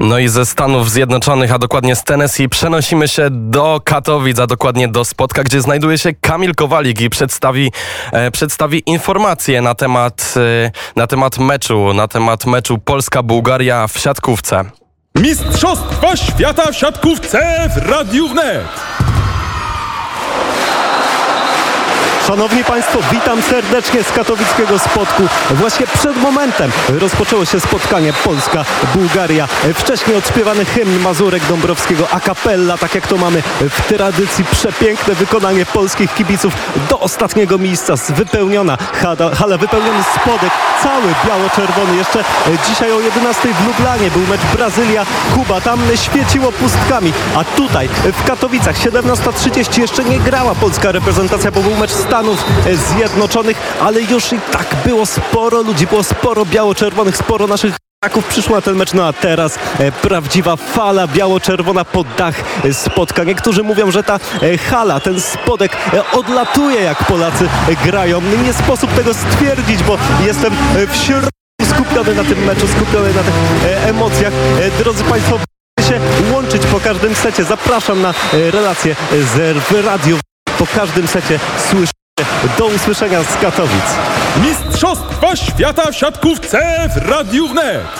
No i ze Stanów Zjednoczonych, a dokładnie z Tennessee, przenosimy się do Katowic, a dokładnie do Spotka, gdzie znajduje się Kamil Kowalik i przedstawi, e, przedstawi informacje na temat, e, na temat meczu, na temat meczu Polska-Bułgaria w siatkówce. Mistrzostwa Świata w siatkówce w Radiu Wnet. Szanowni Państwo, witam serdecznie z katowickiego spotku. Właśnie przed momentem rozpoczęło się spotkanie Polska-Bułgaria. Wcześniej odśpiewany hymn Mazurek Dąbrowskiego a cappella, tak jak to mamy w tradycji. Przepiękne wykonanie polskich kibiców do ostatniego miejsca. Wypełniona hala, hala wypełniony spodek, cały biało-czerwony. Jeszcze dzisiaj o 11 w Lublanie był mecz Brazylia-Kuba. Tam świeciło pustkami, a tutaj w Katowicach 17.30 jeszcze nie grała polska reprezentacja, bo był mecz Stanów Zjednoczonych, ale już i tak było sporo ludzi, było sporo biało-czerwonych, sporo naszych Kraków przyszło na ten mecz, no a teraz e, prawdziwa fala biało-czerwona pod dach e, spotka. Niektórzy mówią, że ta e, hala, ten spodek e, odlatuje jak Polacy grają. Nie sposób tego stwierdzić, bo jestem e, w środku skupiony na tym meczu, skupiony na tych e, emocjach. E, drodzy Państwo, się łączyć po każdym secie. Zapraszam na relację z w radiu. Po każdym secie słyszę. Do usłyszenia z Katowic. Mistrzostwa Świata w siatkówce w Radiu Wnet.